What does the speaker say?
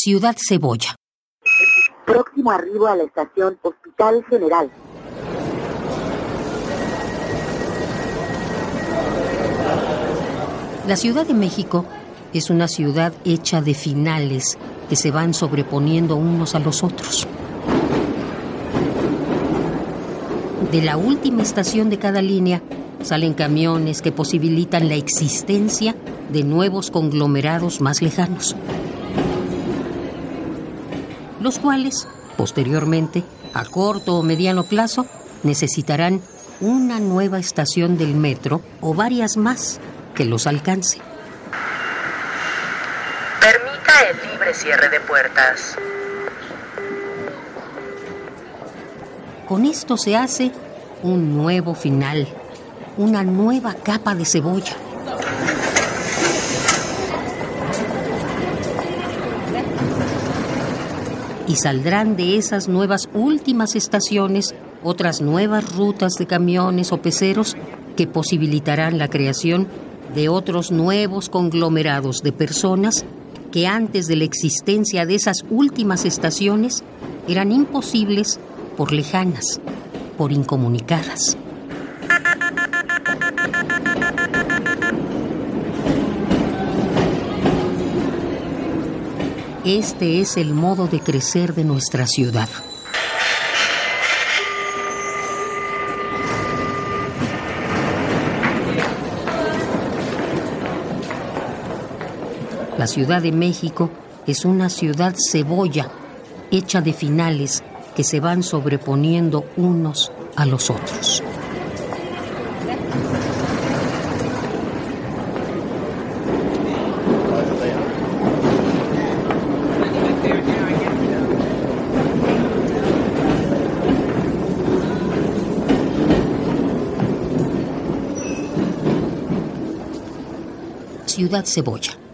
Ciudad Cebolla. Próximo arribo a la estación Hospital General. La Ciudad de México es una ciudad hecha de finales que se van sobreponiendo unos a los otros. De la última estación de cada línea salen camiones que posibilitan la existencia de nuevos conglomerados más lejanos, los cuales, posteriormente, a corto o mediano plazo, necesitarán una nueva estación del metro o varias más que los alcance. Permita el libre cierre de puertas. Con esto se hace un nuevo final, una nueva capa de cebolla. Y saldrán de esas nuevas últimas estaciones otras nuevas rutas de camiones o peceros que posibilitarán la creación de otros nuevos conglomerados de personas que antes de la existencia de esas últimas estaciones eran imposibles por lejanas, por incomunicadas. Este es el modo de crecer de nuestra ciudad. La Ciudad de México es una ciudad cebolla, hecha de finales que se van sobreponiendo unos a los otros. Ciudad Cebolla.